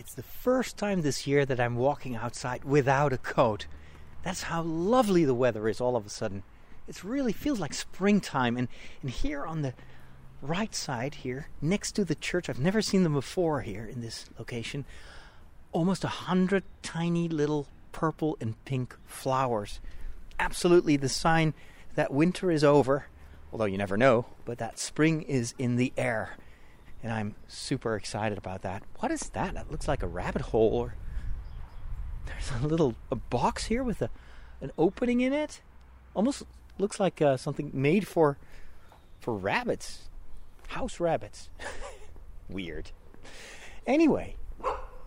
it's the first time this year that I'm walking outside without a coat. That's how lovely the weather is all of a sudden. It really feels like springtime. And, and here on the right side, here, next to the church, I've never seen them before here in this location, almost a hundred tiny little purple and pink flowers. Absolutely the sign that winter is over, although you never know, but that spring is in the air. And I'm super excited about that. What is that? That looks like a rabbit hole or there's a little a box here with a an opening in it. Almost looks like uh, something made for for rabbits, house rabbits. Weird. Anyway,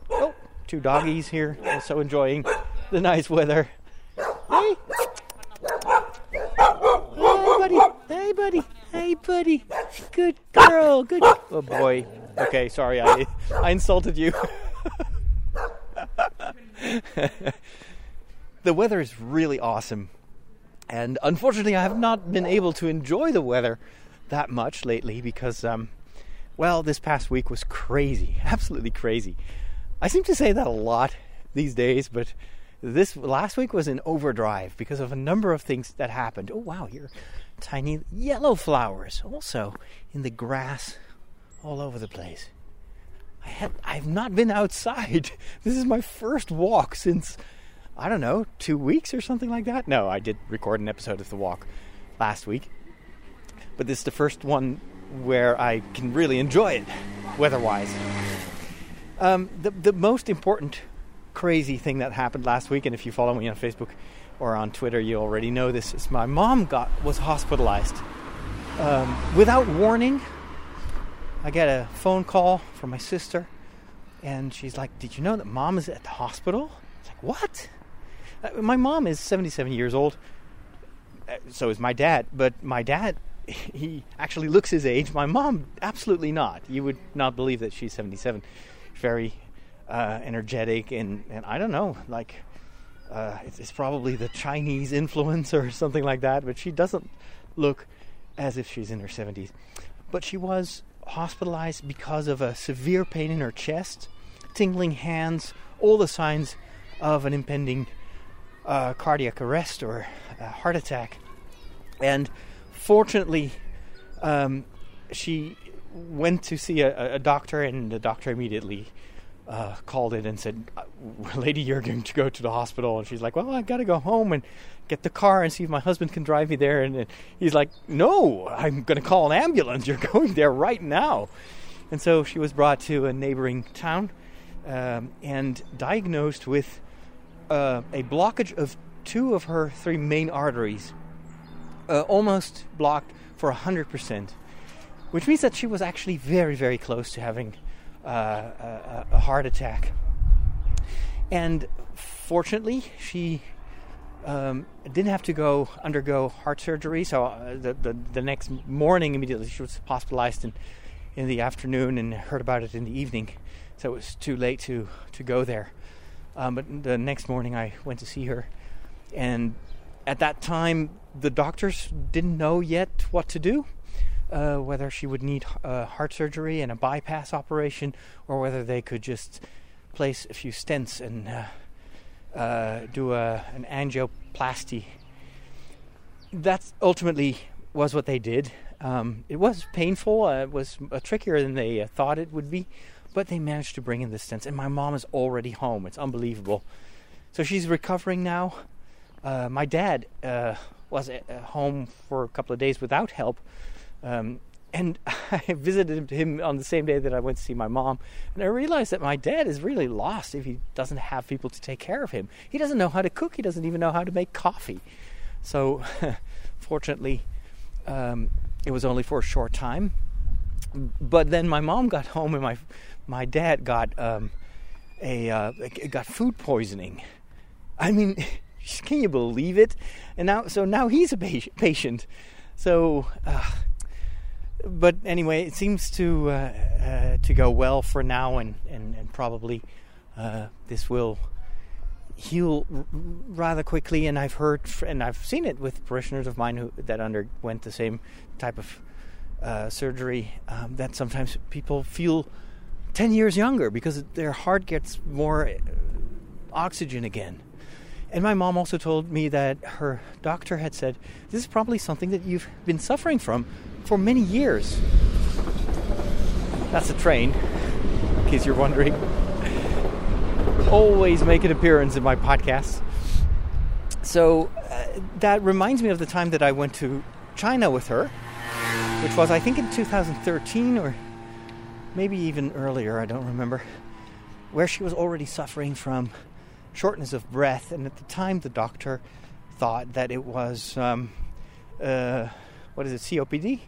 oh, two doggies here, also enjoying the nice weather. Hey, hey, buddy. Hey, buddy. Hey, buddy. Good girl. Good. Oh boy. Okay, sorry, I I insulted you. the weather is really awesome. And unfortunately, I have not been able to enjoy the weather that much lately because, um, well, this past week was crazy. Absolutely crazy. I seem to say that a lot these days, but this last week was in overdrive because of a number of things that happened. Oh, wow, here tiny yellow flowers also in the grass all over the place. I had I've not been outside. This is my first walk since I don't know, 2 weeks or something like that. No, I did record an episode of the walk last week. But this is the first one where I can really enjoy it weather-wise. Um, the the most important crazy thing that happened last week and if you follow me on Facebook or on Twitter you already know this is my mom got was hospitalized um, without warning I get a phone call from my sister, and she's like, "Did you know that mom is at the hospital?" It's like, "What?" Uh, my mom is 77 years old. Uh, so is my dad, but my dad, he actually looks his age. My mom, absolutely not. You would not believe that she's 77. Very uh, energetic, and, and I don't know, like uh, it's, it's probably the Chinese influence or something like that. But she doesn't look as if she's in her 70s. But she was hospitalized because of a severe pain in her chest, tingling hands, all the signs of an impending uh, cardiac arrest or heart attack. And fortunately, um, she went to see a, a, doctor, and the doctor immediately uh, called in and said, uh, "Lady, you're going to go to the hospital." And she's like, "Well, I've got to go home and get the car and see if my husband can drive me there." And he's like, "No, I'm going to call an ambulance. You're going there right now." And so she was brought to a neighboring town um, and diagnosed with uh, a blockage of two of her three main arteries, uh, almost blocked for hundred percent, which means that she was actually very, very close to having uh, a, heart attack. And fortunately, she um, didn't have to go undergo heart surgery. So uh, the, the, the next morning, immediately, she was hospitalized in in the afternoon and heard about it in the evening. So it was too late to to go there. Um, but the next morning, I went to see her, and at that time, the doctors didn't know yet what to do uh, whether she would need uh, heart surgery and a bypass operation, or whether they could just place a few stents and uh, uh do a, an angioplasty. That ultimately was what they did. Um, it was painful. Uh, it was uh, trickier than they thought it would be, but they managed to bring in the stents. And my mom is already home. It's unbelievable. So she's recovering now. my dad was at home for a couple of days without help um, and I visited him on the same day that I went to see my mom, and I realized that my dad is really lost if he doesn't have people to take care of him. He doesn't know how to cook. He doesn't even know how to make coffee. So, fortunately, um, it was only for a short time. But then my mom got home, and my my dad got um, a uh, got food poisoning. I mean, can you believe it? And now, so now he's a patient. So. Uh, but anyway, it seems to uh, uh, to go well for now, and and, and probably uh, this will heal r- rather quickly. And I've heard and I've seen it with parishioners of mine who that underwent the same type of uh, surgery. Um, that sometimes people feel 10 years younger because their heart gets more uh, oxygen again. And my mom also told me that her doctor had said, This is probably something that you've been suffering from for many years. That's a train, in case you're wondering. Always make an appearance in my podcasts. So uh, that reminds me of the time that I went to China with her, which was, I think, in 2013 or maybe even earlier, I don't remember, where she was already suffering from shortness of breath. And at the time, the doctor thought that it was, um, uh, what is it, COPD?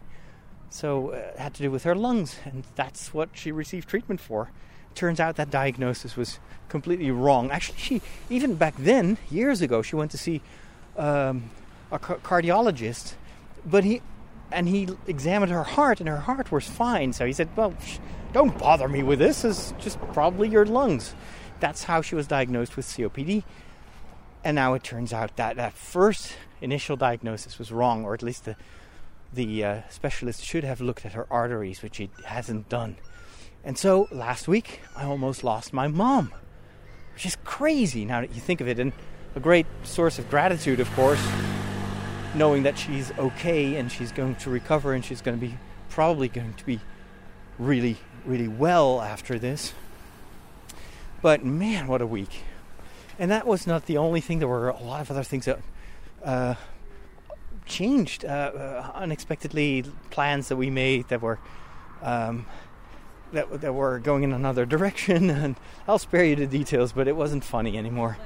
So uh, it had to do with her lungs, and that's what she received treatment for. Turns out that diagnosis was completely wrong. Actually, she even back then, years ago, she went to see um, a ca- cardiologist, but he and he examined her heart, and her heart was fine. So he said, "Well, don't bother me with this. It's just probably your lungs." That's how she was diagnosed with COPD. And now it turns out that that first initial diagnosis was wrong, or at least the the uh, specialist should have looked at her arteries, which he hasn't done. And so last week, I almost lost my mom, which is crazy now that you think of it. And a great source of gratitude, of course, knowing that she's okay and she's going to recover and she's going to be probably going to be really, really well after this. But man, what a week. And that was not the only thing. There were a lot of other things that uh, changed uh, uh, unexpectedly. Plans that we made that were um, that that were going in another direction. And I'll spare you the details, but it wasn't funny anymore.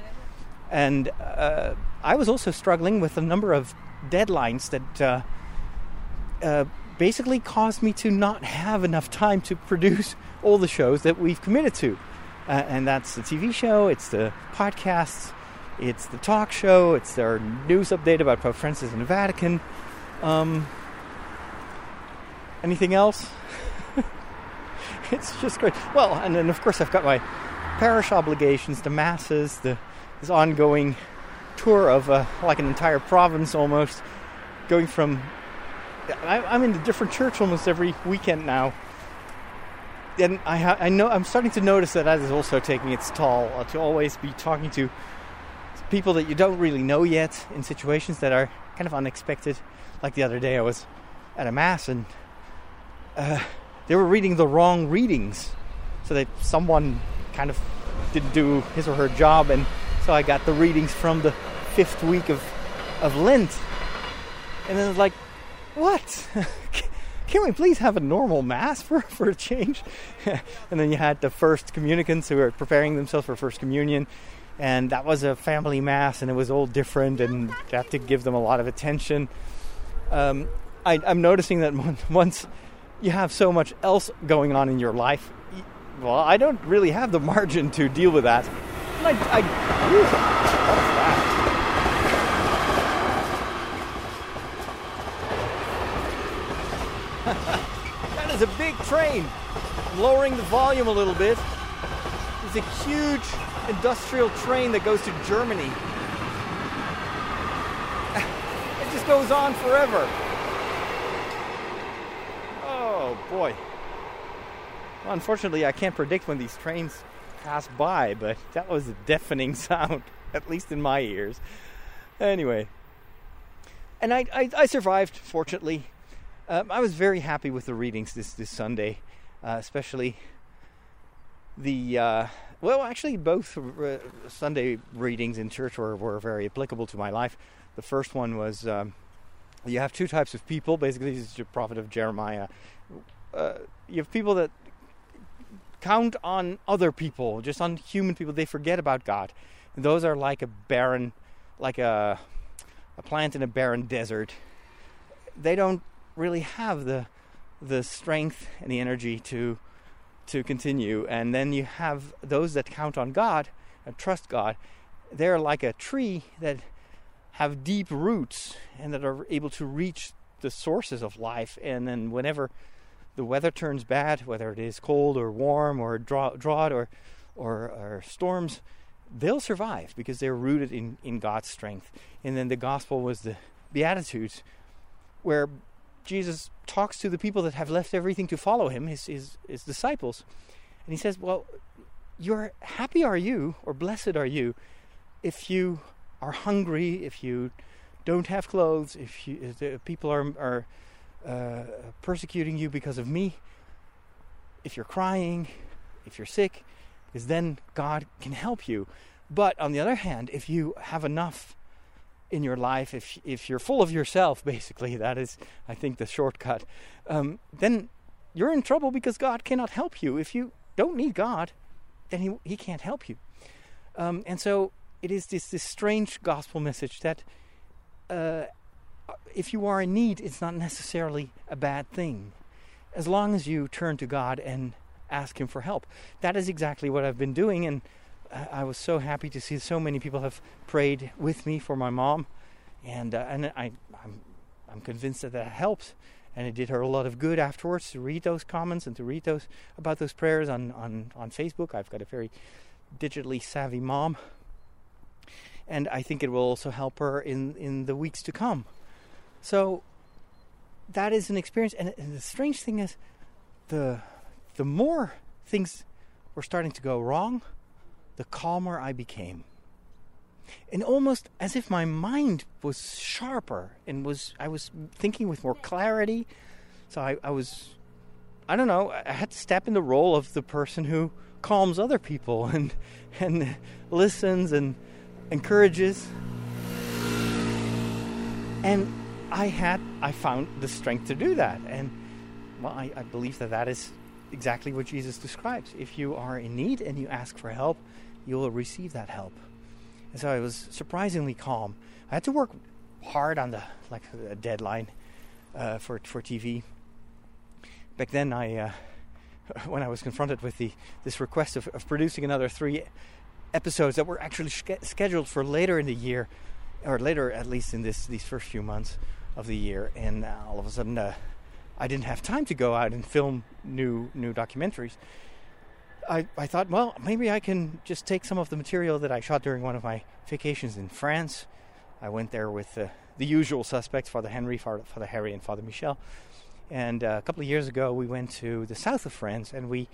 And uh, I was also struggling with a number of deadlines that uh, uh, basically caused me to not have enough time to produce all the shows that we've committed to. Uh, and that's the TV show, it's the podcasts, it's the talk show, it's our news update about Pope Francis and the Vatican. Um, anything else? it's just great. Well, and then of course I've got my parish obligations, the masses, the this ongoing tour of uh, like an entire province almost, going from. I, I'm in a different church almost every weekend now and I, ha- I know I'm starting to notice that that is also taking its toll uh, to always be talking to people that you don't really know yet in situations that are kind of unexpected. Like the other day, I was at a mass and uh, they were reading the wrong readings, so that someone kind of didn't do his or her job, and so I got the readings from the fifth week of of Lent, and then it's like, what? can we please have a normal mass for, for a change? and then you had the first communicants who were preparing themselves for First Communion, and that was a family mass, and it was all different, and you have to give them a lot of attention. Um, I, I'm noticing that once you have so much else going on in your life, well, I don't really have the margin to deal with that. And I, I that? that is a big train. I'm lowering the volume a little bit. It's a huge industrial train that goes to Germany. It just goes on forever. Oh boy. Unfortunately, I can't predict when these trains pass by, but that was a deafening sound, at least in my ears. Anyway. And I, I, I survived, fortunately. Um, I was very happy with the readings this this Sunday, uh, especially the uh, well, actually both uh, Sunday readings in church were, were very applicable to my life. The first one was um, you have two types of people. Basically, this is the prophet of Jeremiah. Uh, you have people that count on other people, just on human people. They forget about God. And those are like a barren, like a a plant in a barren desert. They don't really have the the strength and the energy to to continue. And then you have those that count on God and trust God. They're like a tree that have deep roots and that are able to reach the sources of life. And then whenever the weather turns bad, whether it is cold or warm or drought or, or, or storms, they'll survive because they're rooted in, in God's strength. And then the gospel was the Beatitudes, where Jesus talks to the people that have left everything to follow him, his, his, his disciples. And he says, Well, you're happy are you, or blessed are you, if you are hungry, if you don't have clothes, if, you, if people are, are uh, persecuting you because of me, if you're crying, if you're sick, because then God can help you. But on the other hand, if you have enough in your life, if if you're full of yourself, basically, that is, I think, the shortcut. Um, then you're in trouble because God cannot help you. If you don't need God, then He He can't help you. Um, and so it is this this strange gospel message that uh, if you are in need, it's not necessarily a bad thing, as long as you turn to God and ask Him for help. That is exactly what I've been doing, and I was so happy to see so many people have prayed with me for my mom, and uh, and I I'm I'm convinced that that helps, and it did her a lot of good afterwards to read those comments and to read those about those prayers on on on Facebook. I've got a very digitally savvy mom, and I think it will also help her in in the weeks to come. So that is an experience, and, and the strange thing is, the the more things were starting to go wrong the calmer I became. And almost as if my mind was sharper and was I was thinking with more clarity. So I, I was I don't know, I had to step in the role of the person who calms other people and and listens and encourages. And I had I found the strength to do that. And well, I, I believe that that is exactly what Jesus describes. If you are in need and you ask for help, you will receive that help. And so I was surprisingly calm. I had to work hard on the like a deadline uh, for for TV. Back then, I uh, when I was confronted with the this request of, of producing another three episodes that were actually sch- scheduled for later in the year, or later at least in this these first few months of the year, and uh, all of a sudden uh, I didn't have time to go out and film new new documentaries. I, I thought, well, maybe I can just take some of the material that I shot during one of my vacations in France. I went there with uh, the usual suspects, Father Henry, Father, Father Harry, and Father Michel. And uh, a couple of years ago, we went to the south of France, and we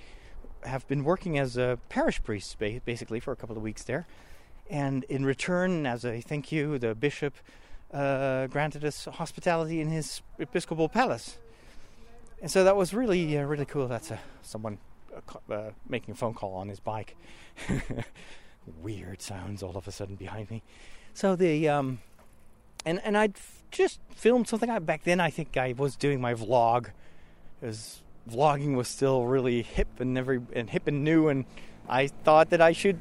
have been working as a parish priest, basically, for a couple of weeks there. And in return, as a thank you, the bishop uh, granted us hospitality in his episcopal palace. And so that was really, uh, really cool. That's uh, someone uh, making a phone call on his bike. Weird sounds all of a sudden behind me. So the um, and and I'd f- just filmed something. I, back then, I think I was doing my vlog. Because vlogging was still really hip and every and hip and new, and I thought that I should.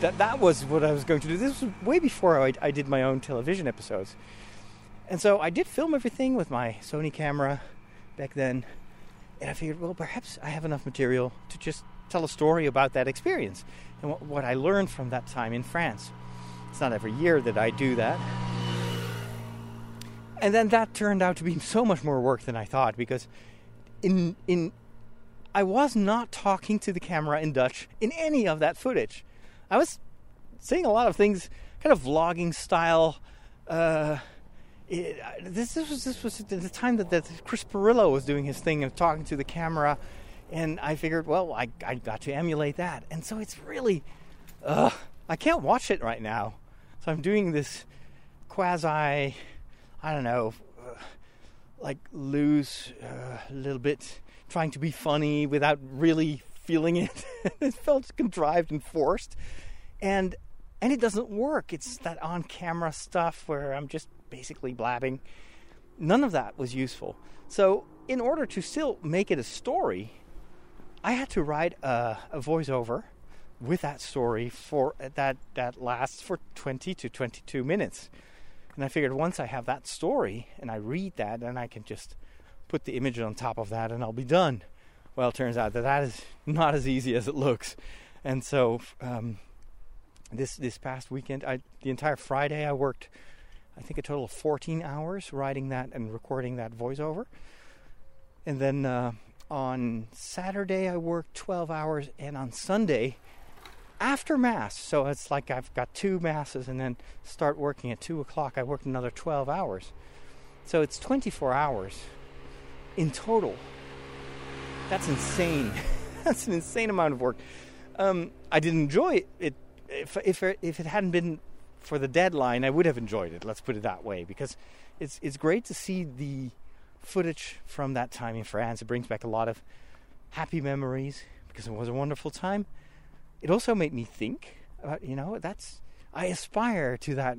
That that was what I was going to do. This was way before I, I did my own television episodes, and so I did film everything with my Sony camera back then and I figured, well, perhaps I have enough material to just tell a story about that experience and what, what I learned from that time in France. It's not every year that I do that. And then that turned out to be so much more work than I thought because in in I was not talking to the camera in Dutch in any of that footage. I was saying a lot of things, kind of vlogging style, uh, it, this, this, was this was the time that, that Chris Pirillo was doing his thing of talking to the camera, and I figured, well, I, I got to emulate that, and so it's really, uh, I can't watch it right now, so I'm doing this quasi, I don't know, uh, like lose uh, a little bit, trying to be funny without really feeling it. it felt contrived and forced, and and it doesn't work. It's that on camera stuff where I'm just basically blabbing. None of that was useful. So, in order to still make it a story, I had to write a, a voiceover with that story for that that lasts for 20 to 22 minutes. And I figured once I have that story and I read that, then I can just put the image on top of that and I'll be done. Well, it turns out that that is not as easy as it looks. And so um, this this past weekend, I, the entire Friday I worked I think a total of 14 hours writing that and recording that voiceover. And then uh, on Saturday, I worked 12 hours, and on Sunday, after Mass, so it's like I've got two Masses and then start working at 2 o'clock, I worked another 12 hours. So it's 24 hours in total. That's insane. that's an insane amount of work. Um, I didn't enjoy it. If if if it hadn't been for the deadline, I would have enjoyed it. Let's put it that way, because it's it's great to see the footage from that time in France. It brings back a lot of happy memories because it was a wonderful time. It also made me think about, you know, that's I aspire to that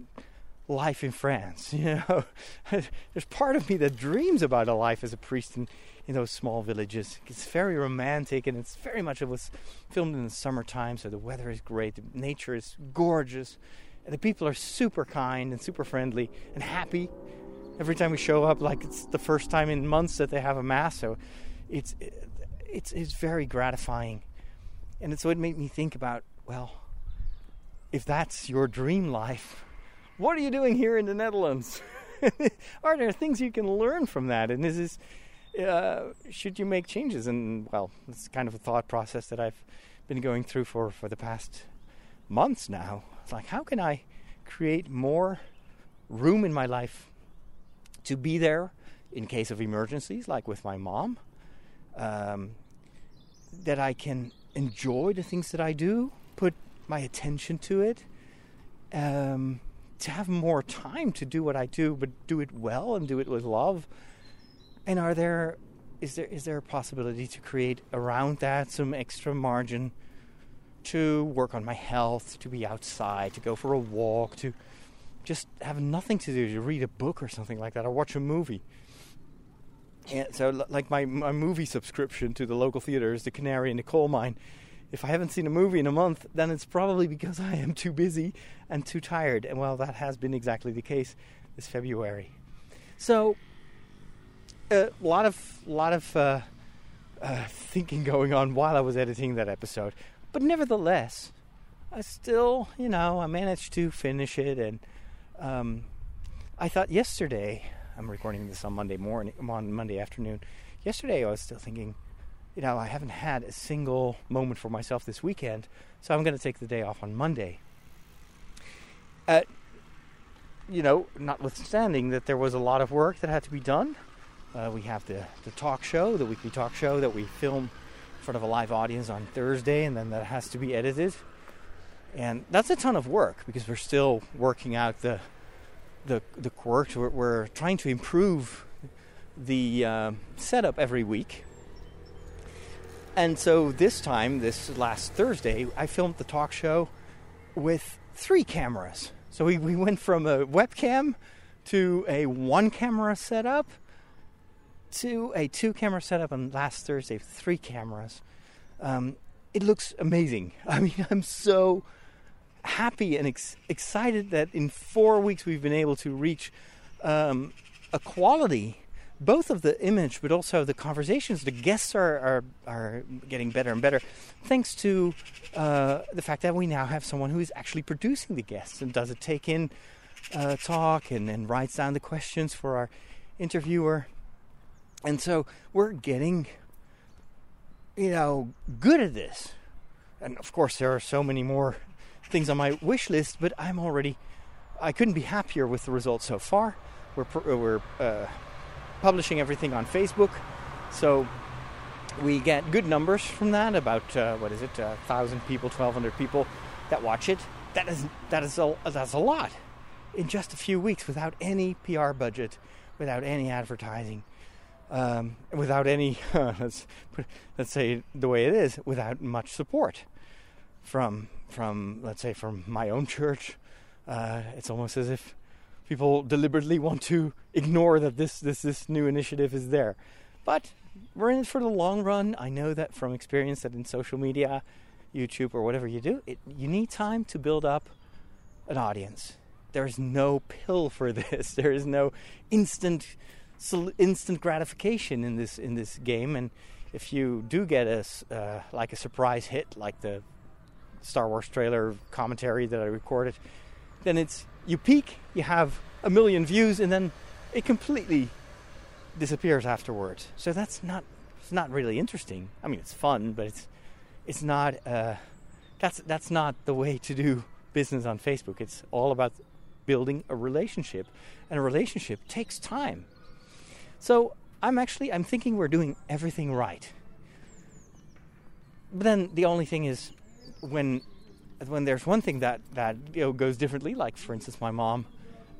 life in France. You know, there's part of me that dreams about a life as a priest in, in those small villages. It's very romantic, and it's very much it was filmed in the summertime, so the weather is great, the nature is gorgeous, the people are super kind and super friendly and happy. Every time we show up, like it's the first time in months that they have a mass, so it's it's it's very gratifying, and so it made me think about well, if that's your dream life, what are you doing here in the Netherlands? are there things you can learn from that? And is this uh, should you make changes? And well, it's kind of a thought process that I've been going through for, for the past months now. It's like, how can I create more room in my life to be there in case of emergencies, like with my mom? Um, that I can enjoy the things that I do, put my attention to it, um, to have more time to do what I do, but do it well and do it with love and are there is there is there a possibility to create around that some extra margin to work on my health, to be outside, to go for a walk, to just have nothing to do, to read a book or something like that, or watch a movie. And so, like my, my movie subscription to the local theater is the Canary in the Coal Mine. If I haven't seen a movie in a month, then it's probably because I am too busy and too tired. And well, that has been exactly the case this February. So, a lot of lot of uh, uh, thinking going on while I was editing that episode, but nevertheless, I still, you know, I managed to finish it, and um, I thought yesterday. I'm recording this on Monday morning, on Monday afternoon. Yesterday, I was still thinking, you know, I haven't had a single moment for myself this weekend, so I'm going to take the day off on Monday. Uh, you know, notwithstanding that there was a lot of work that had to be done, uh, we have the, the talk show, the weekly talk show that we film front of a live audience on Thursday, and then that has to be edited. And that's a ton of work because we're still working out the the the quirks. We're, we're trying to improve the uh, setup every week. And so this time, this last Thursday, I filmed the talk show with three cameras. So we, we went from a webcam to a one camera setup two a two camera setup on last Thursday, three cameras. Um, it looks amazing. I mean, I'm so happy and ex- excited that in four weeks we've been able to reach um, a quality, both of the image but also the conversations. The guests are are, are getting better and better, thanks to uh, the fact that we now have someone who is actually producing the guests and does a take in uh, talk and, and writes down the questions for our interviewer. And so we're getting, you know, good at this. And of course, there are so many more things on my wish list, but I'm already, I couldn't be happier with the results so far. We're, we're uh, publishing everything on Facebook. So we get good numbers from that about, uh, what is it, 1,000 people, 1,200 people that watch it. That is, that is a, that's a lot in just a few weeks without any PR budget, without any advertising um, without any, let's, let's say the way it is, without much support from, from let's say, from my own church. Uh, it's almost as if people deliberately want to ignore that this, this, this new initiative is there. But we're in it for the long run. I know that from experience that in social media, YouTube, or whatever you do, it, you need time to build up an audience. There is no pill for this. There is no instant instant gratification in this in this game. And if you do get a uh, like a surprise hit, like the Star Wars trailer commentary that I recorded, then it's you peak, you have a million views, and then it completely disappears afterwards. So that's not it's not really interesting. I mean, it's fun, but it's it's not uh, that's that's not the way to do business on Facebook. It's all about building a relationship, and a relationship takes time. So I'm actually I'm thinking we're doing everything right. but then the only thing is when when there's one thing that that you know goes differently, like for instance my mom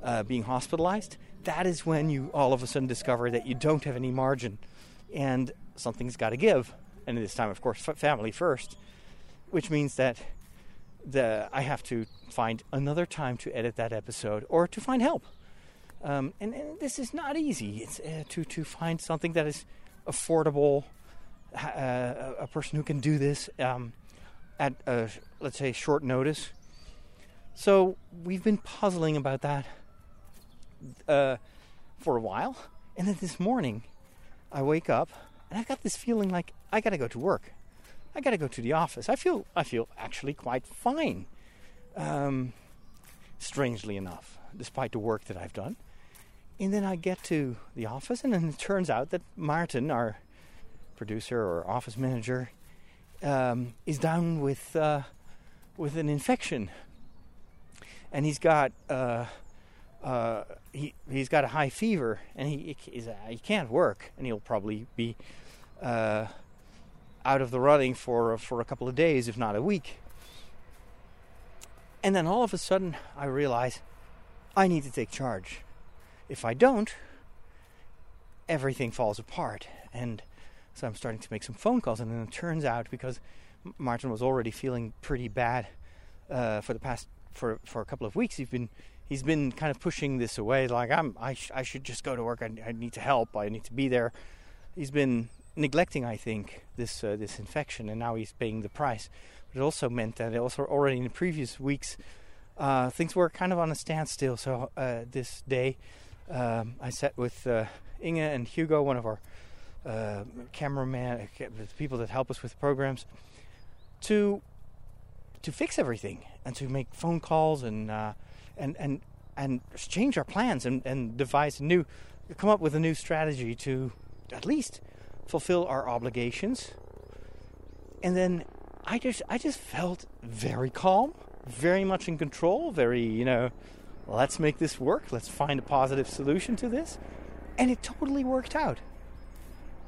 uh, being hospitalized, that is when you all of a sudden discover that you don't have any margin, and something's got to give. And this time, of course, family first, which means that the I have to find another time to edit that episode or to find help. Um, and, and, this is not easy. It's uh, to to find something that is affordable, uh, a person who can do this um, at a, let's say short notice. So we've been puzzling about that uh, for a while, and then this morning I wake up and I've got this feeling like I got to go to work. I got to go to the office. I feel I feel actually quite fine. Um, strangely enough, despite the work that I've done. And then I get to the office, and then it turns out that Martin, our producer or office manager, um, is down with uh, with an infection, and he's got uh, uh, he he's got a high fever, and he he's, uh, he can't work, and he'll probably be uh, out of the running for for a couple of days, if not a week. And then all of a sudden, I realize I need to take charge. If I don't, everything falls apart, and so I'm starting to make some phone calls, and then it turns out because Martin was already feeling pretty bad uh, for the past for for a couple of weeks, he's been he's been kind of pushing this away, like I'm I, sh- I should just go to work. I, I, need to help. I need to be there. He's been neglecting, I think, this uh, this infection, and now he's paying the price. But it also meant that it also already in the previous weeks. Uh, things were kind of on a standstill. So uh, this day, um, I sat with uh, Inge and Hugo, one of our uh, cameraman, uh, the people that help us with programs, to to fix everything and to make phone calls and uh, and and and change our plans and, and devise a new, come up with a new strategy to at least fulfill our obligations. And then I just I just felt very calm, very much in control, very you know, let's make this work. Let's find a positive solution to this, and it totally worked out.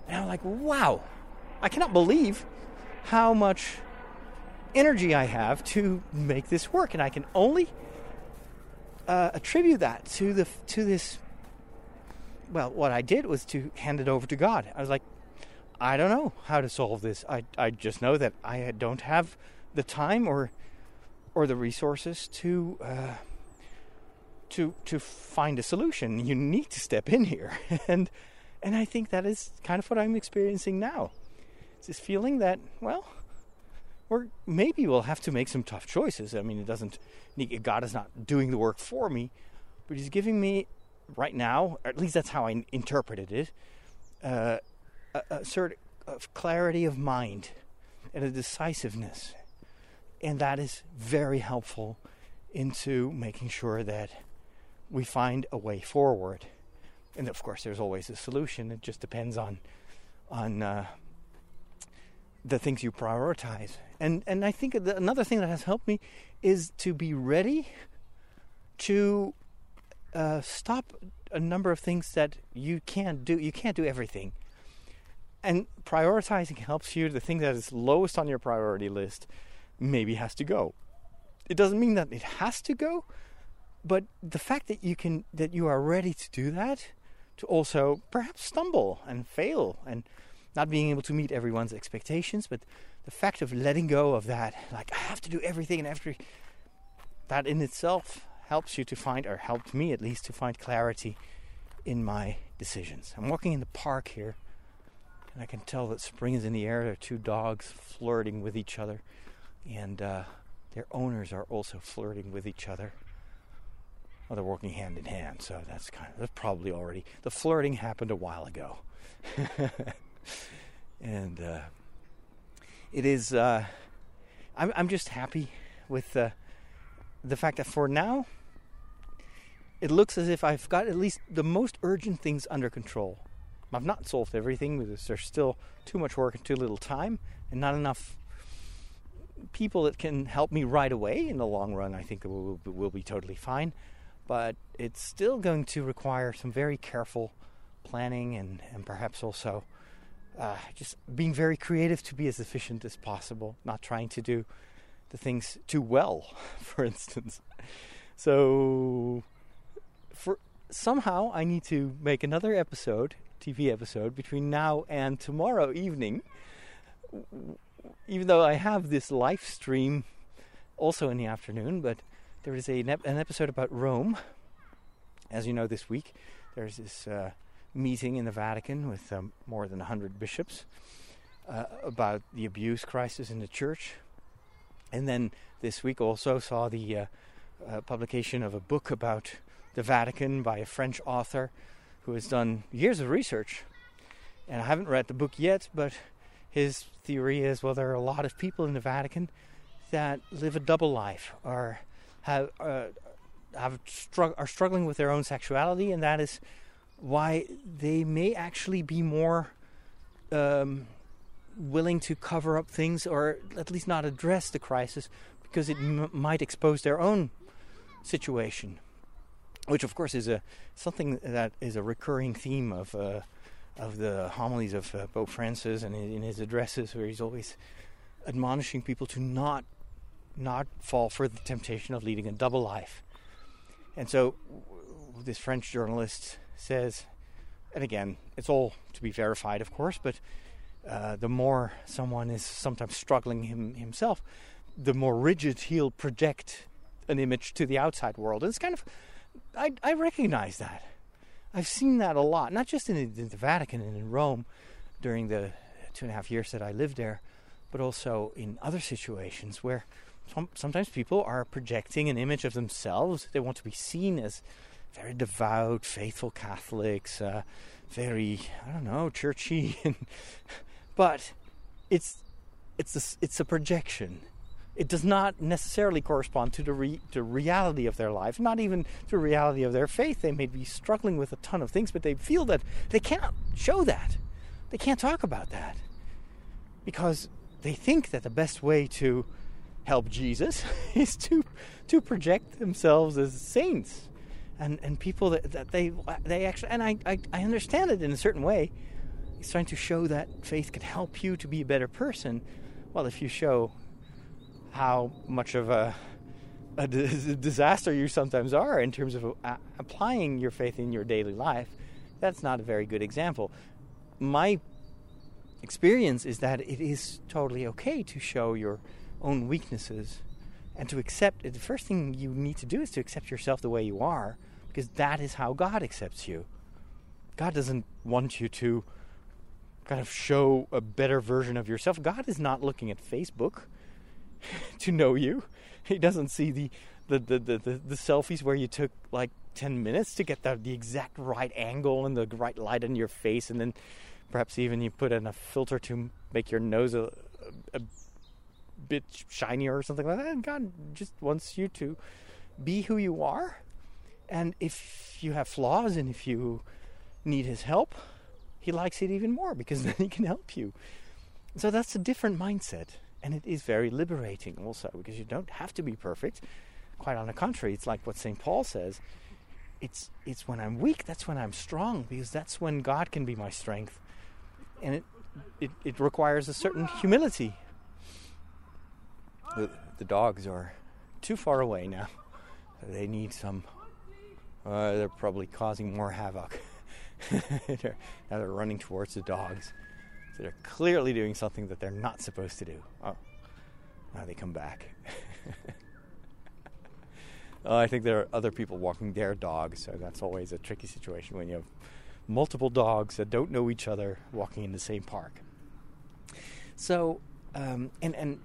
And I'm like, wow, I cannot believe how much energy I have to make this work, and I can only uh, attribute that to the to this. Well, what I did was to hand it over to God. I was like, I don't know how to solve this. I I just know that I don't have the time or or the resources to. Uh, to to find a solution, you need to step in here, and and I think that is kind of what I'm experiencing now. It's this feeling that, well, or maybe we'll have to make some tough choices. I mean, it doesn't, God is not doing the work for me, but He's giving me right now, at least that's how I interpreted it, uh, a, a sort of clarity of mind and a decisiveness. And that is very helpful into making sure that we find a way forward and of course, there's always a solution. It just depends on on uh, the things you prioritize. And and I think another thing that has helped me is to be ready to uh, stop a number of things that you can't do. You can't do everything. And prioritizing helps you. The thing that is lowest on your priority list maybe has to go. It doesn't mean that it has to go, but the fact that you can that you are ready to do that to also perhaps stumble and fail and not being able to meet everyone's expectations, but the fact of letting go of that, like I have to do everything and every that in itself helps you to find, or helped me at least, to find clarity in my decisions. I'm walking in the park here, and I can tell that spring is in the air. There are two dogs flirting with each other, and uh, their owners are also flirting with each other. Well, they're working hand in hand, so that's kind of that's probably already the flirting happened a while ago, and uh, it is. Uh, I'm I'm just happy with uh, the fact that for now, it looks as if I've got at least the most urgent things under control. I've not solved everything because there's still too much work and too little time, and not enough people that can help me right away. In the long run, I think will be totally fine but it's still going to require some very careful planning and, and perhaps also uh, just being very creative to be as efficient as possible, not trying to do the things too well, for instance. So, for somehow I need to make another episode, TV episode, between now and tomorrow evening. Even though I have this live stream also in the afternoon, but there is a, an episode about Rome. As you know, this week there's this uh, meeting in the Vatican with um, more than 100 bishops uh, about the abuse crisis in the church. And then this week also saw the uh, uh, publication of a book about the Vatican by a French author who has done years of research. And I haven't read the book yet, but his theory is well, there are a lot of people in the Vatican that live a double life or have, uh, have strugg- are struggling with their own sexuality, and that is why they may actually be more um, willing to cover up things or at least not address the crisis because it m- might expose their own situation, which of course is a something that is a recurring theme of uh, of the homilies of uh, Pope Francis and in, in his addresses, where he's always admonishing people to not not fall for the temptation of leading a double life. And so, this French journalist says, and again, it's all to be verified, of course, but uh, the more someone is sometimes struggling him, himself, the more rigid he'll project an image to the outside world. And it's kind of, I, I recognize that. I've seen that a lot, not just in the, in the Vatican and in Rome during the two and a half years that I lived there, but also in other situations where sometimes people are projecting an image of themselves. They want to be seen as very devout, faithful Catholics, uh, very I don't know churchy, but it's it's a, it's a projection. It does not necessarily correspond to the re, reality of their life, not even to the reality of their faith. They may be struggling with a ton of things, but they feel that they cannot show that. They can't talk about that because they think that the best way to help Jesus is to to project themselves as saints and and people that, that they they actually and I, I, I understand it in a certain way. He's trying to show that faith can help you to be a better person. Well, if you show how much of a, a disaster you sometimes are in terms of uh, applying your faith in your daily life, that's not a very good example. My experience is that it is totally okay to show your own weaknesses and to accept. The first thing you need to do is to accept yourself the way you are because that is how God accepts you. God doesn't want you to kind of show a better version of yourself. God is not looking at Facebook to know you. He doesn't see the the, the, the, the, the selfies where you took like 10 minutes to get the, the exact right angle and the right light in your face and then perhaps even you put in a filter to make your nose a, a, a bit shinier or something like that. And God just wants you to be who you are and if you have flaws and if you need his help, he likes it even more because then he can help you. So that's a different mindset. And it is very liberating also because you don't have to be perfect. Quite on the contrary, it's like what St. Paul says. It's it's when I'm weak, that's when I'm strong, because that's when God can be my strength. And it it, it requires a certain humility. The, the dogs are too far away now. They need some uh, they're probably causing more havoc. they're, now they're running towards the dogs. So they're clearly doing something that they're not supposed to do. Oh, now they come back. oh, I think there are other people walking their dogs, so that's always a tricky situation when you have multiple dogs that don't know each other walking in the same park. So, um, and and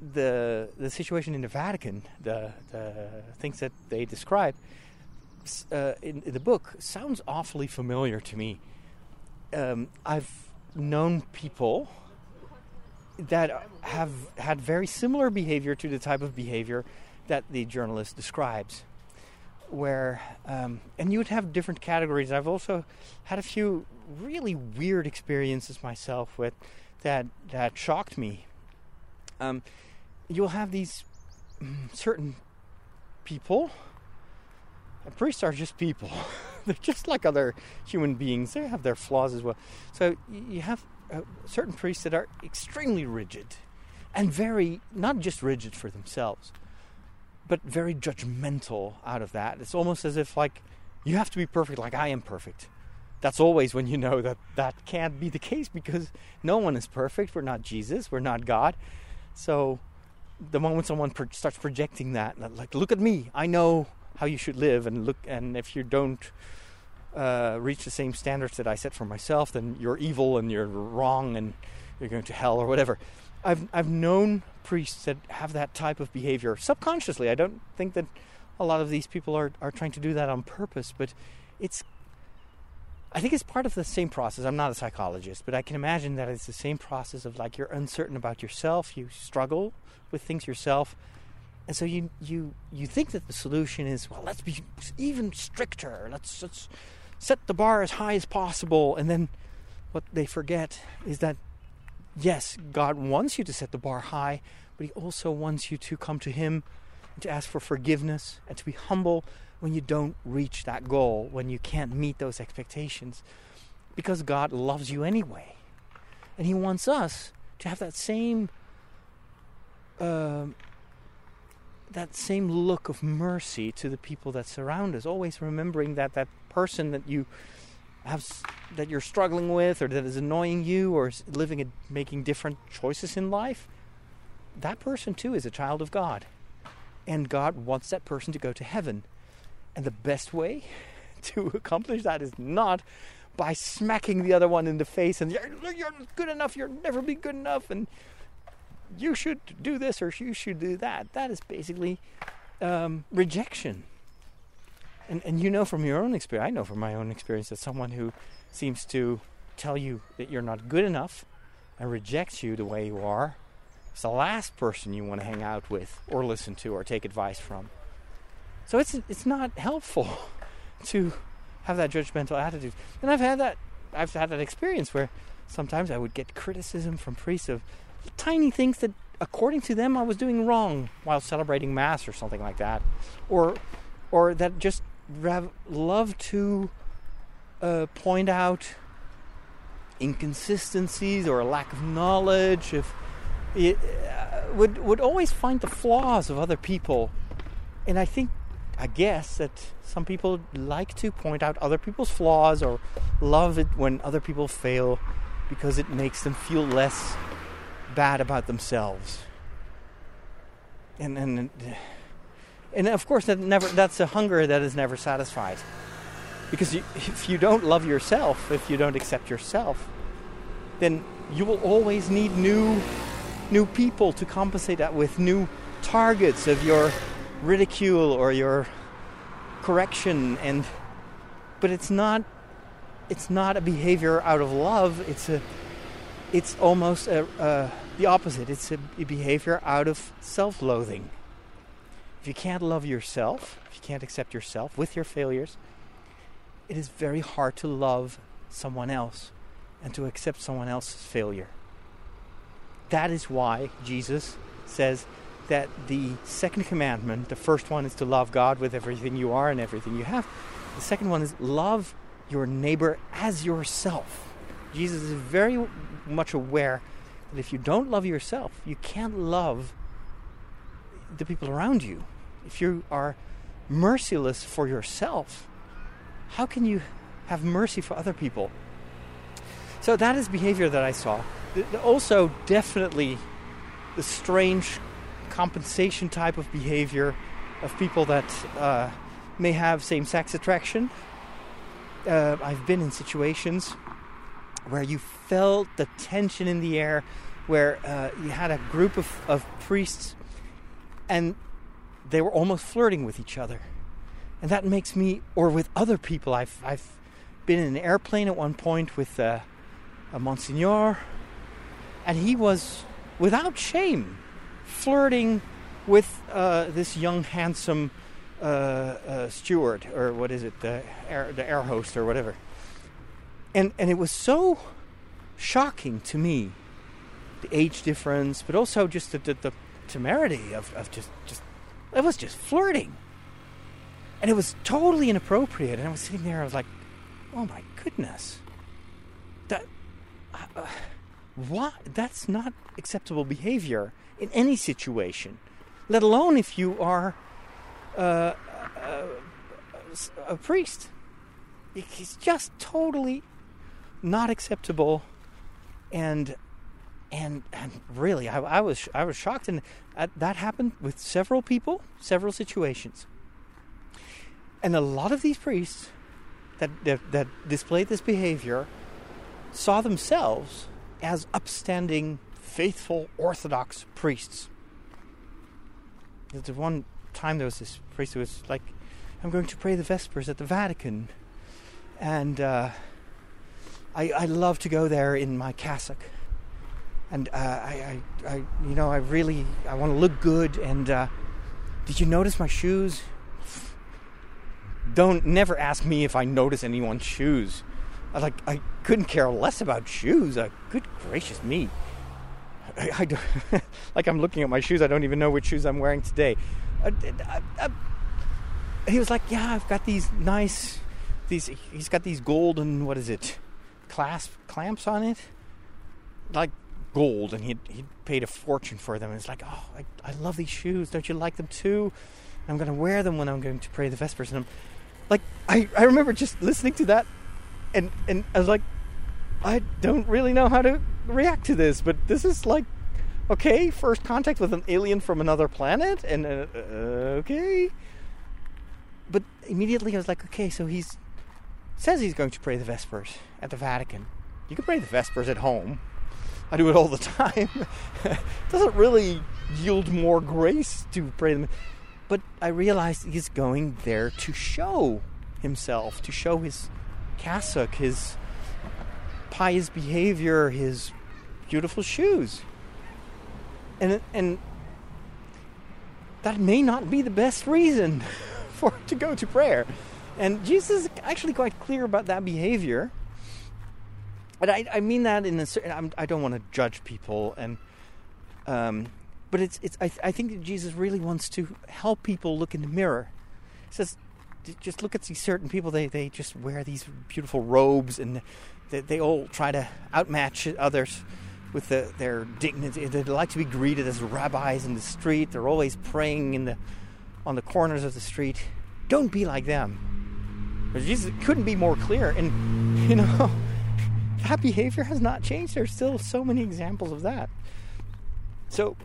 the the situation in the Vatican, the the things that they describe uh, in, in, the book sounds awfully familiar to me. Um, I've known people that have had very similar behavior to the type of behavior that the journalist describes. Where, um, and you would have different categories. I've also had a few really weird experiences myself with that that shocked me. Um, you'll have these mm, certain people and priests are just people. They're just like other human beings. They have their flaws as well. So you have uh, certain priests that are extremely rigid and very not just rigid for themselves, but very judgmental out of that. It's almost as if like you have to be perfect, like I am perfect. That's always when you know that that can't be the case because no one is perfect. We're not Jesus. We're not God. So the moment someone pro- starts projecting that, like, look at me, I know how you should live, and look, and if you don't uh, reach the same standards that I set for myself, then you're evil and you're wrong and you're going to hell or whatever. I've I've known priests that have that type of behavior subconsciously. I don't think that a lot of these people are, are trying to do that on purpose, but it's I think it's part of the same process. I'm not a psychologist, but I can imagine that it's the same process of like you're uncertain about yourself, you struggle with things yourself, and so you you you think that the solution is well, let's be even stricter. Let's let's set the bar as high as possible, and then what they forget is that yes, God wants you to set the bar high, but He also wants you to come to Him and to ask for forgiveness and to be humble when you don't reach that goal, when you can't meet those expectations, because God loves you anyway. And He wants us to have that same. Uh, that same look of mercy to the people that surround us always remembering that that person that you have that you're struggling with or that is annoying you or is living and making different choices in life that person too is a child of God and God wants that person to go to heaven and the best way to accomplish that is not by smacking the other one in the face and you're, you're good enough you'll never be good enough and you should do this or you should do that that is basically um, rejection and and you know from your own experience, I know from my own experience that someone who seems to tell you that you're not good enough and rejects you the way you are is the last person you want to hang out with or listen to or take advice from. So it's it's not helpful to have that judgmental attitude. And I've had that I've had that experience where sometimes I would get criticism from priests of tiny things that according to them I was doing wrong while celebrating mass or something like that. Or or that just love to uh, point out inconsistencies or a lack of knowledge. If it, uh, would would always find the flaws of other people, and I think I guess that some people like to point out other people's flaws or love it when other people fail because it makes them feel less bad about themselves. And and and of course that never that's a hunger that is never satisfied because you, if you don't love yourself if you don't accept yourself then you will always need new new people to compensate that with new targets of your ridicule or your correction and but it's not it's not a behavior out of love. It's a it's almost a, uh, the opposite. It's a, a behavior out of self-loathing. If you can't love yourself, if you can't accept yourself with your failures, it is very hard to love someone else and to accept someone else's failure. That is why Jesus says that the second commandment, the first one is to love God with everything you are and everything you have. The second one is love your neighbor as yourself. Jesus is very much aware that if you don't love yourself, you can't love the people around you if you are merciless for yourself, how can you have mercy for other people? So that is behavior that I saw. Also, definitely the strange compensation type of behavior of people that uh, may have same sex attraction. Uh, I've been in situations where you felt the tension in the air, where uh, you had a group of, of priests and they were almost flirting with each other. And that makes me, or with other people, I've, I've been in an airplane at one point with uh, a Monsignor, and he was, without shame, flirting with uh, this young, handsome uh, uh, steward, or what is it, the air, the air host, or whatever. And, and it was so shocking to me, the age difference, but also just the, the, the temerity of, of just, just it was just flirting. And it was totally inappropriate. And I was sitting there, I was like, oh my goodness. That, uh, What? That's not acceptable behavior in any situation, let alone if you are uh, a, a priest. It's just totally not acceptable, and and and really, I, I was I was shocked, and that happened with several people, several situations, and a lot of these priests that that, that displayed this behavior saw themselves as upstanding, faithful Orthodox priests. There's one time there was this priest who was like, "I'm going to pray the Vespers at the Vatican," and uh, I, I love to go there in my cassock, and uh, I, I, I, you know, I really I want to look good. And uh, did you notice my shoes? Don't never ask me if I notice anyone's shoes. I like I couldn't care less about shoes. Uh, good gracious me. I, I don't, like I'm looking at my shoes. I don't even know which shoes I'm wearing today. Uh, uh, uh, he was like, "Yeah, I've got these nice, these. He's got these golden. What is it? Clasp clamps on it, like gold, and he he paid a fortune for them. And it's like, oh, I, I love these shoes. Don't you like them too? I'm going to wear them when I'm going to pray the Vespers. And I'm like, I I remember just listening to that and and I was like, I don't really know how to react to this, but this is like, okay, first contact with an alien from another planet, and uh, uh, okay. But immediately I was like, okay, so he's says he's going to pray the Vespers at the Vatican. You can pray the Vespers at home. I do it all the time. it Doesn't really yield more grace to pray them. But I realized he's going there to show himself, to show his cassock, his pious behavior, his beautiful shoes. And and that may not be the best reason for to go to prayer. And Jesus is actually quite clear about that behavior. And I, I mean that in a certain. I'm, I do not want to judge people, and um, but it's it's. I, I think that Jesus really wants to help people look in the mirror. He says, just look at these certain people. They they just wear these beautiful robes, and they, they all try to outmatch others with the, their dignity. They like to be greeted as rabbis in the street. They're always praying in the on the corners of the street. Don't be like them. Jesus couldn't be more clear, and you know that behavior has not changed. There's still so many examples of that. So,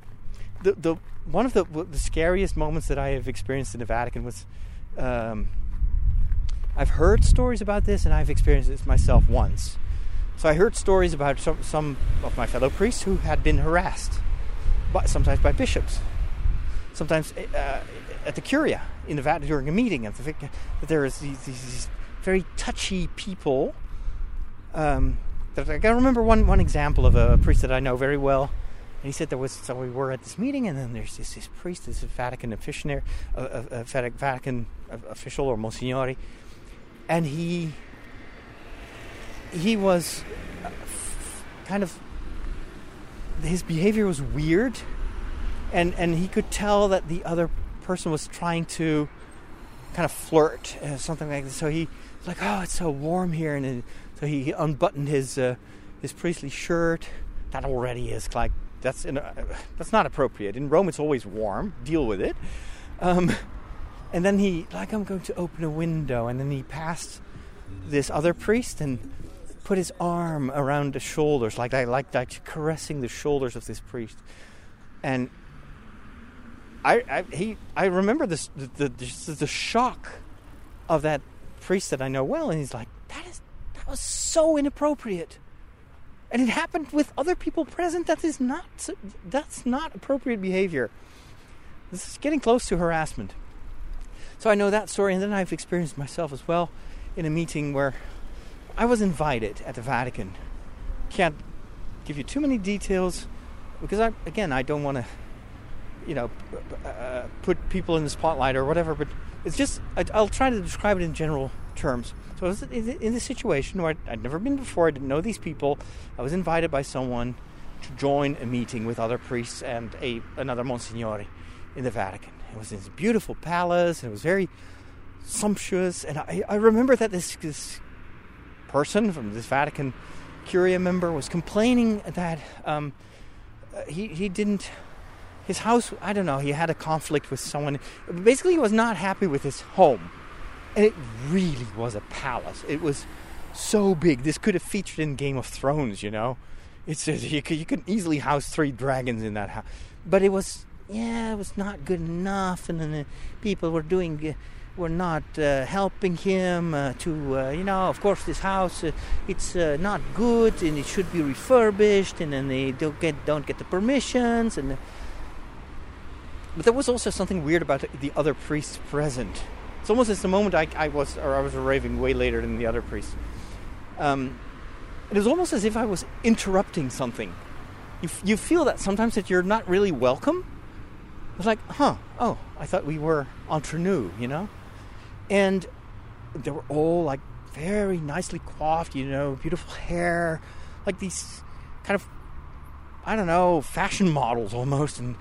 the the one of the the scariest moments that I have experienced in the Vatican was um, I've heard stories about this and I've experienced this myself once. So I heard stories about some, some of my fellow priests who had been harassed, sometimes by bishops, sometimes uh, at the curia in the Vatican during a meeting. At the, that there is these, these, very touchy people. Um, that I can remember one one example of a priest that I know very well and he said there was so we were at this meeting, and then there's this, this priest, this Vatican official, a, a, a Vatican official or Monsignori, and he he was uh, kind of his behavior was weird, and and he could tell that the other person was trying to kind of flirt, uh, something like this. So he was like, "Oh, it's so warm here," and then, so he unbuttoned his uh, his priestly shirt. That already is like that's in, uh, that's not appropriate. In Rome, it's always warm. Deal with it. Um, and then he, like, I'm going to open a window, and then he passed this other priest and put his arm around the shoulders, like I like like caressing the shoulders of this priest. And I, I he, I remember this the, the the shock of that priest that I know well, and he's like, that is that was so inappropriate and it happened with other people present. That is not that's not appropriate behavior. This is getting close to harassment. So i know that story and then i've experienced myself as well in a meeting where i was invited at the vatican. Can't give you too many details because i again i don't want to you know uh, put people in the spotlight or whatever but it's just I, i'll try to describe it in general terms so I was in this situation where I'd never been before. I didn't know these people. I was invited by someone to join a meeting with other priests and a another Monsignore in the Vatican. It was in this beautiful palace. And it was very sumptuous. And I, I remember that this, this person from this Vatican Curia member was complaining that um, uh, he he didn't his house. I don't know. He had a conflict with someone. Basically, he was not happy with his home, and it really was a palace. It was so big. This could have featured in Game of Thrones. You know, it's you could you could easily house three dragons in that house, but it was yeah, it was not good enough, and then the people were doing. Uh, were not uh, helping him uh, to, uh, you know, of course, this house uh, it's uh, not good and it should be refurbished, and then they don't get don't get the permissions, and but there was also something weird about the other priests present. It's almost as the moment I, I was, or I was arriving way later than the other priests. Um, it was almost as if I was interrupting something. You, you feel that sometimes that you're not really welcome. It's like, huh, oh, I thought we were entre nous, you know? And they were all like very nicely coiffed, you know, beautiful hair, like these kind of, I don't know, fashion models almost, and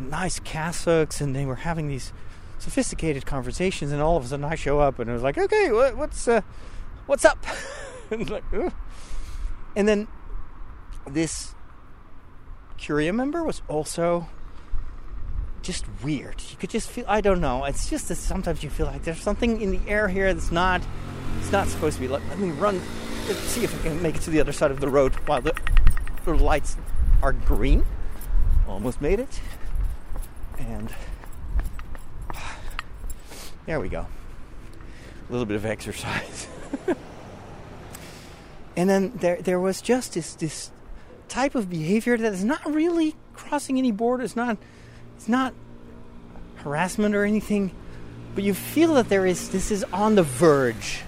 nice cassocks, and they were having these sophisticated conversations. And all of a sudden, I show up, and it was like, okay, what, what's uh, what's up? and, like, and then this Curia member was also just weird. You could just feel I don't know. It's just that sometimes you feel like there's something in the air here that's not it's not supposed to be. Let, let me run let's see if I can make it to the other side of the road while the, the lights are green. Almost made it. And there we go. A little bit of exercise. and then there there was just this this type of behavior that is not really crossing any borders, not it's not harassment or anything, but you feel that there is this is on the verge.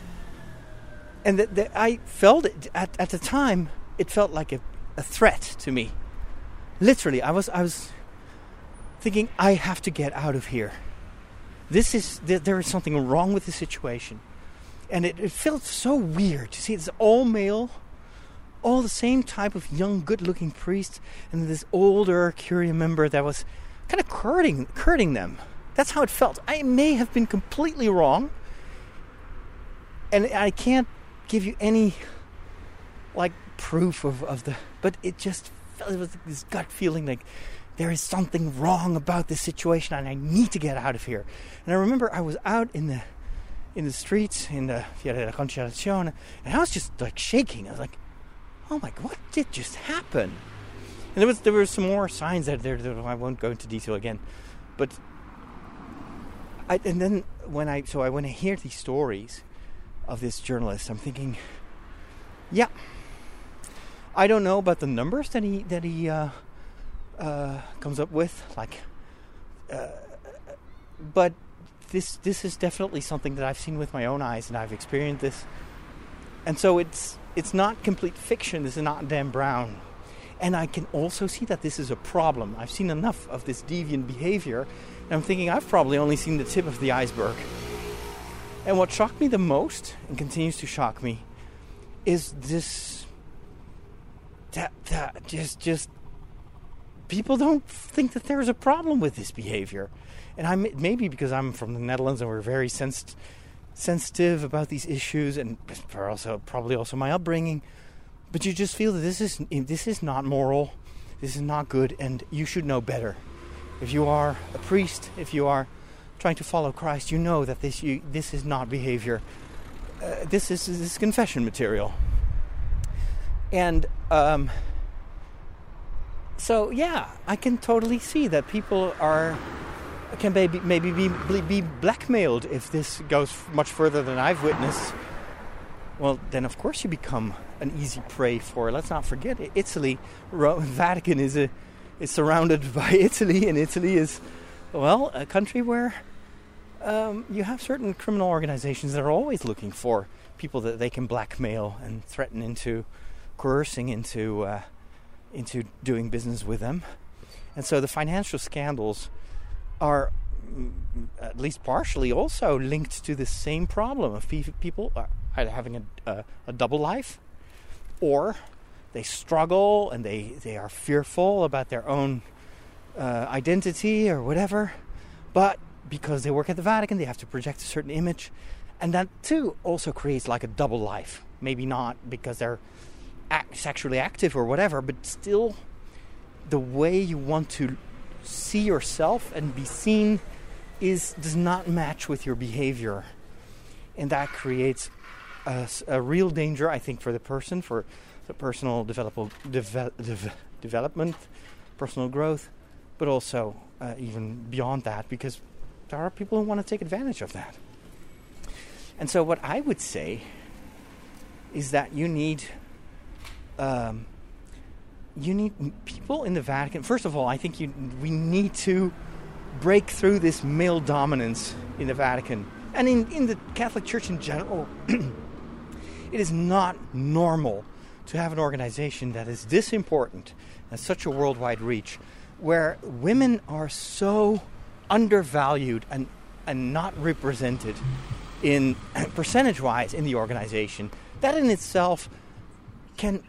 And that, that I felt it at, at the time, it felt like a, a threat to me. Literally, I was I was thinking I have to get out of here. This is there is something wrong with the situation, and it, it felt so weird to see it's all male, all the same type of young, good-looking priest, and this older Curia member that was kind of courting, courting them. That's how it felt. I may have been completely wrong, and I can't give you any like proof of, of the. But it just felt it was this gut feeling like there is something wrong about this situation, and I need to get out of here. And I remember I was out in the in the streets in the Via della Conciliazione, and I was just like shaking. I was like, "Oh my, god, what did just happen?" And there was there were some more signs that there that I won't go into detail again, but I and then when I so I when I hear these stories of this journalist, I'm thinking, yeah, I don't know about the numbers that he that he uh, uh, comes up with, like, uh, but this this is definitely something that I've seen with my own eyes, and I've experienced this, and so it's it's not complete fiction. This is not Dan Brown and I can also see that this is a problem. I've seen enough of this deviant behavior, and I'm thinking I've probably only seen the tip of the iceberg. And what shocked me the most, and continues to shock me, is this that that just just people don't think that there's a problem with this behavior. And I maybe because I'm from the Netherlands and we're very sens- sensitive about these issues, and also probably also my upbringing but you just feel that this is this is not moral, this is not good, and you should know better. If you are a priest, if you are trying to follow Christ, you know that this you, this is not behavior. Uh, this is this is confession material. And um, so, yeah, I can totally see that people are can maybe maybe be be blackmailed if this goes much further than I've witnessed. Well, then of course you become an easy prey for. Let's not forget Italy. Vatican is a is surrounded by Italy, and Italy is well a country where um, you have certain criminal organizations that are always looking for people that they can blackmail and threaten into coercing into uh, into doing business with them. And so the financial scandals are mm, at least partially also linked to the same problem of people either having a, a, a double life or they struggle and they, they are fearful about their own uh, identity or whatever. But because they work at the Vatican, they have to project a certain image. And that too also creates like a double life. Maybe not because they're act, sexually active or whatever, but still the way you want to see yourself and be seen is does not match with your behavior, and that creates a, a real danger, I think, for the person, for the personal develop, deve, development, personal growth, but also uh, even beyond that, because there are people who want to take advantage of that. And so, what I would say is that you need um, you need people in the Vatican. First of all, I think you, we need to break through this male dominance in the Vatican and in, in the Catholic Church in general. it is not normal to have an organization that is this important and such a worldwide reach, where women are so undervalued and, and not represented in percentage wise in the organization. That in itself can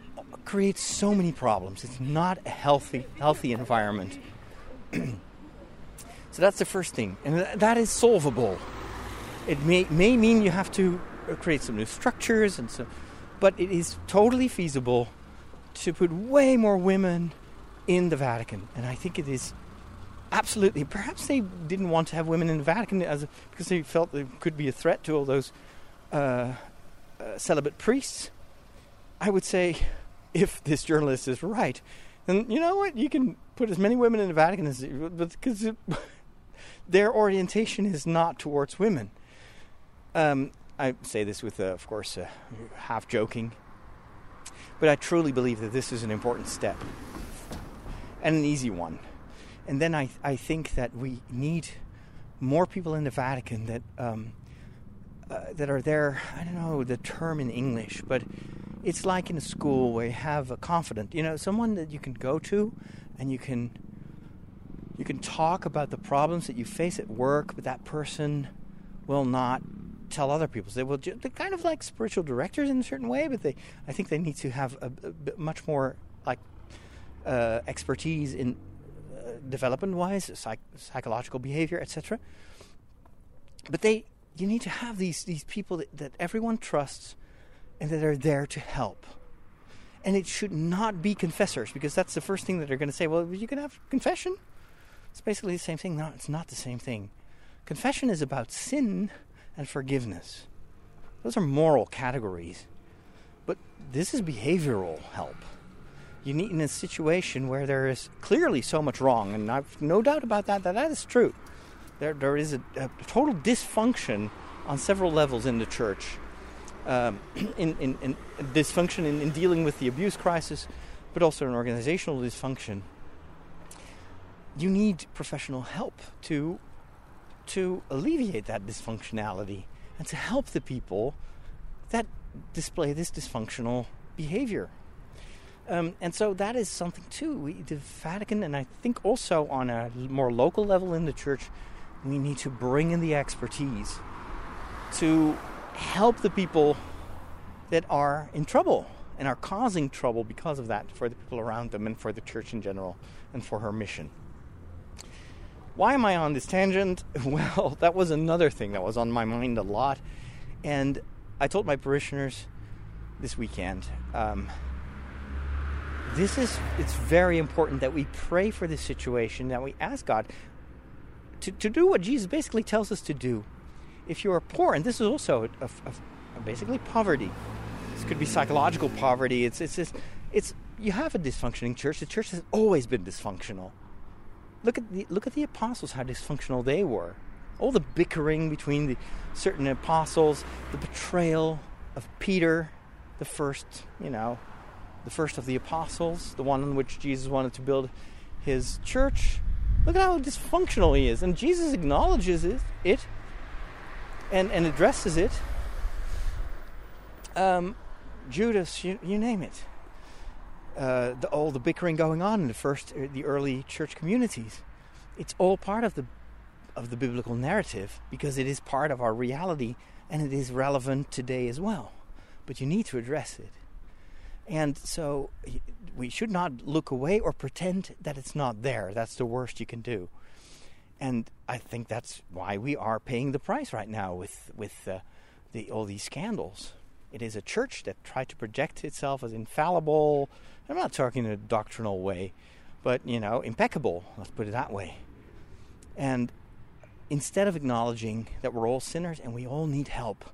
create so many problems. It's not a healthy healthy environment. so that's the first thing, and that is solvable. It may may mean you have to create some new structures and so, but it is totally feasible to put way more women in the Vatican, and I think it is absolutely. Perhaps they didn't want to have women in the Vatican as a, because they felt there could be a threat to all those uh, uh, celibate priests. I would say, if this journalist is right, then you know what? You can put as many women in the Vatican as because their orientation is not towards women. Um, I say this with, uh, of course, uh, half joking, but I truly believe that this is an important step and an easy one. And then I, I think that we need more people in the Vatican that um, uh, that are there. I don't know the term in English, but it's like in a school where you have a confidant, you know, someone that you can go to, and you can you can talk about the problems that you face at work, but that person will not tell other people. They will. They're kind of like spiritual directors in a certain way, but they. I think they need to have a, a much more like uh, expertise in development wise, psych- psychological behavior, etc. But they, you need to have these these people that, that everyone trusts and that are there to help. And it should not be confessors because that's the first thing that they're going to say. Well, you can have confession. It's basically the same thing. No, it's not the same thing. Confession is about sin and forgiveness. Those are moral categories. But this is behavioral help you need in a situation where there is clearly so much wrong, and I've no doubt about that, that that is true. There, there is a, a total dysfunction on several levels in the church. Um, in, in, in, dysfunction in, in dealing with the abuse crisis, but also an organizational dysfunction. You need professional help to to alleviate that dysfunctionality and to help the people that display this dysfunctional behavior. Um, and so that is something too. We, the Vatican, and I think also on a more local level in the church, we need to bring in the expertise to help the people that are in trouble and are causing trouble because of that for the people around them and for the church in general and for her mission. Why am I on this tangent? Well, that was another thing that was on my mind a lot. And I told my parishioners this weekend. Um, this is it's very important that we pray for this situation that we ask god to, to do what jesus basically tells us to do. If you are poor and this is also a, a, a basically poverty. This could be psychological poverty. It's it's just, it's you have a dysfunctioning church. The church has always been dysfunctional. Look at the look at the apostles how dysfunctional they were. All the bickering between the certain apostles the betrayal of peter the first you know the first of the apostles, the one on which Jesus wanted to build his church. Look at how dysfunctional he is. And Jesus acknowledges it, and, and addresses it. Um, Judas, you, you, name it. Uh, the, all the bickering going on in the first, uh, the early church communities. It's all part of the of the biblical narrative because it is part of our reality and it is relevant today as well. But you need to address it. And so we should not look away or pretend that it's not there. That's the worst you can do. And I think that's why we are paying the price right now with with uh, the, all these scandals. it is a church that tried to project itself as infallible. I'm not talking in a doctrinal way, but you know, impeccable. Let's put it that way. And instead of acknowledging that we're all sinners and we all need help,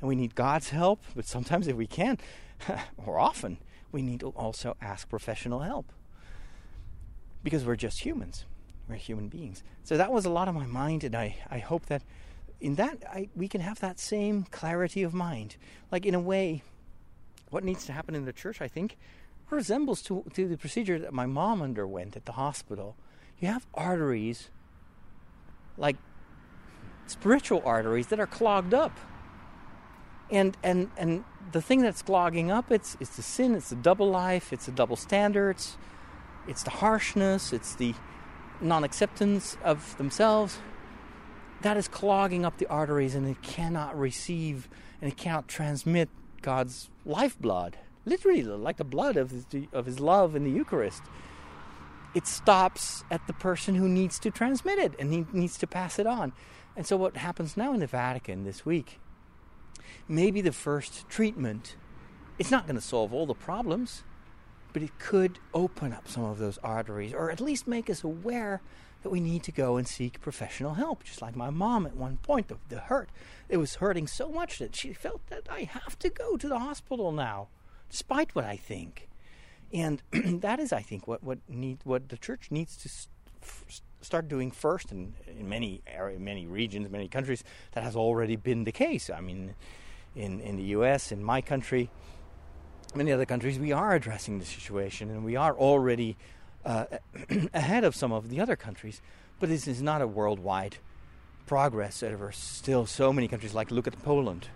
and we need God's help, but sometimes if we can, or often, we need to also ask professional help because we're just humans. We're human beings. So that was a lot of my mind, and I, I hope that in that I, we can have that same clarity of mind. Like in a way, what needs to happen in the church, I think, resembles to, to the procedure that my mom underwent at the hospital. You have arteries, like spiritual arteries, that are clogged up. And and and the thing that's clogging up, it's it's the sin, it's the double life, it's the double standards, it's the harshness, it's the non-acceptance of themselves. That is clogging up the arteries, and it cannot receive and it cannot transmit God's lifeblood, literally like the blood of his, of His love in the Eucharist. It stops at the person who needs to transmit it, and he needs to pass it on. And so, what happens now in the Vatican this week maybe the first treatment. It's not going to solve all the problems, but it could open up some of those arteries, or at least make us aware that we need to go and seek professional help. Just like my mom at one point, the, the hurt, it was hurting so much that she felt that I have to go to the hospital now, despite what I think. And that is, I think, what what need what the church needs to start doing first, and in many many regions, many countries, that has already been the case. I mean, in, in the US, in my country, many other countries, we are addressing the situation and we are already uh, ahead of some of the other countries. But this is not a worldwide progress. There are still so many countries, like look at Poland.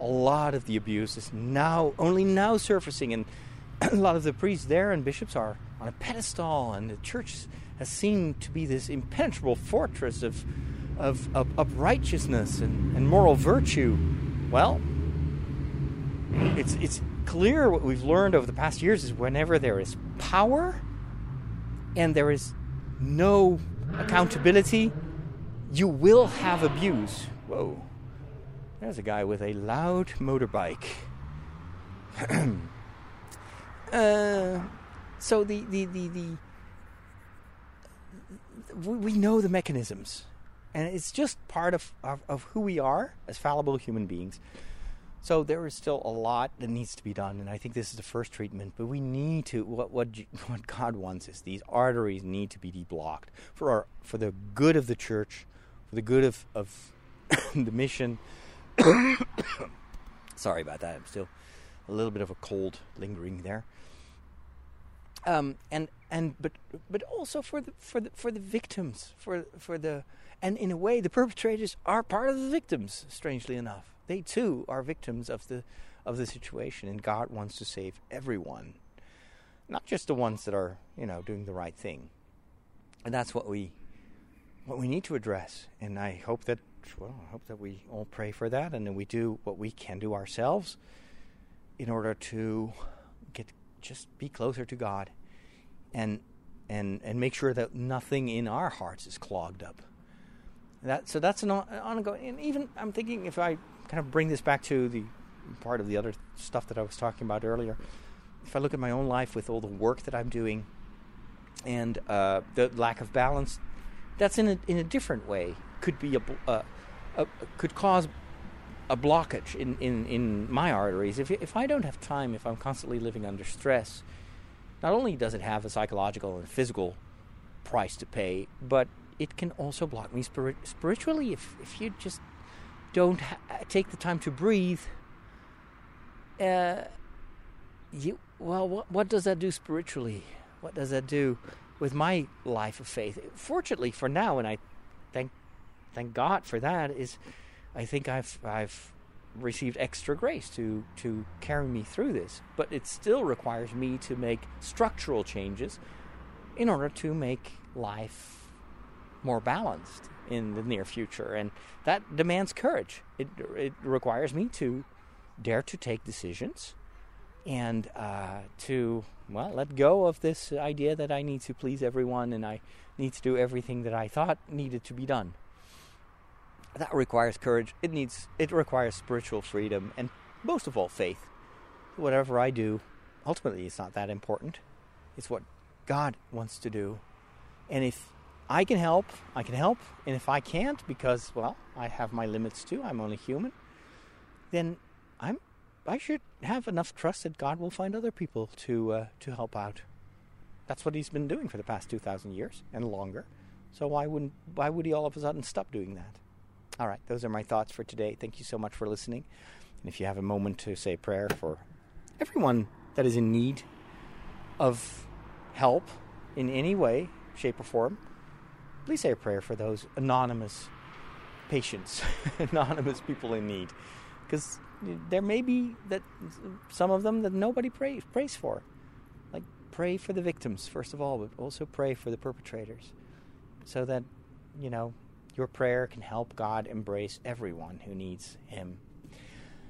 A lot of the abuse is now only now surfacing, and a lot of the priests there and bishops are on a pedestal, and the church has seemed to be this impenetrable fortress of of, of, of righteousness and, and moral virtue well, it's it's clear what we've learned over the past years is whenever there is power and there is no accountability, you will have abuse. Whoa. There's a guy with a loud motorbike. uh, so the, the, the, the we know the mechanisms and it's just part of, of, of who we are as fallible human beings. So there is still a lot that needs to be done, and I think this is the first treatment. But we need to what what what God wants is these arteries need to be deblocked for our for the good of the church, for the good of of the mission. Sorry about that. I'm still a little bit of a cold lingering there. Um, and and but but also for the for the for the victims for for the and in a way, the perpetrators are part of the victims, strangely enough. They too are victims of the, of the situation, and God wants to save everyone, not just the ones that are, you know, doing the right thing. And that's what we, what we need to address. And I hope that, well, I hope that we all pray for that, and that we do what we can do ourselves in order to just be closer to God, and and and make sure that nothing in our hearts is clogged up that so that's an ongoing. And even I'm thinking if I kind of bring this back to the part of the other stuff that I was talking about earlier, if I look at my own life with all the work that I'm doing and uh, the lack of balance, that's in a in a different way could be a, a, a could cause a blockage in, in, in my arteries. If if I don't have time, if I'm constantly living under stress, not only does it have a psychological and physical price to pay, but it can also block me spirit- spiritually if, if you just don't ha- take the time to breathe. Uh, you well, what what does that do spiritually? What does that do with my life of faith? Fortunately, for now, and I thank thank God for that. Is I think I've I've received extra grace to to carry me through this, but it still requires me to make structural changes in order to make life more balanced in the near future. And that demands courage. It, it requires me to dare to take decisions and uh, to, well, let go of this idea that I need to please everyone and I need to do everything that I thought needed to be done. That requires courage. It needs it requires spiritual freedom and most of all, faith. Whatever I do, ultimately, it's not that important. It's what God wants to do. And if I can help, I can help. And if I can't, because, well, I have my limits too, I'm only human, then I'm, I should have enough trust that God will find other people to, uh, to help out. That's what He's been doing for the past 2,000 years and longer. So why wouldn't why would he all of a sudden stop doing that? All right, those are my thoughts for today. Thank you so much for listening. And if you have a moment to say a prayer for everyone that is in need of help in any way, shape, or form, please say a prayer for those anonymous patients, anonymous people in need. Because there may be that some of them that nobody prays, prays for. Like, pray for the victims, first of all, but also pray for the perpetrators so that, you know, your prayer can help God embrace everyone who needs Him.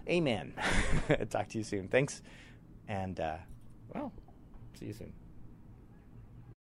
Amen. Talk to you soon. Thanks. And, uh, well, see you soon.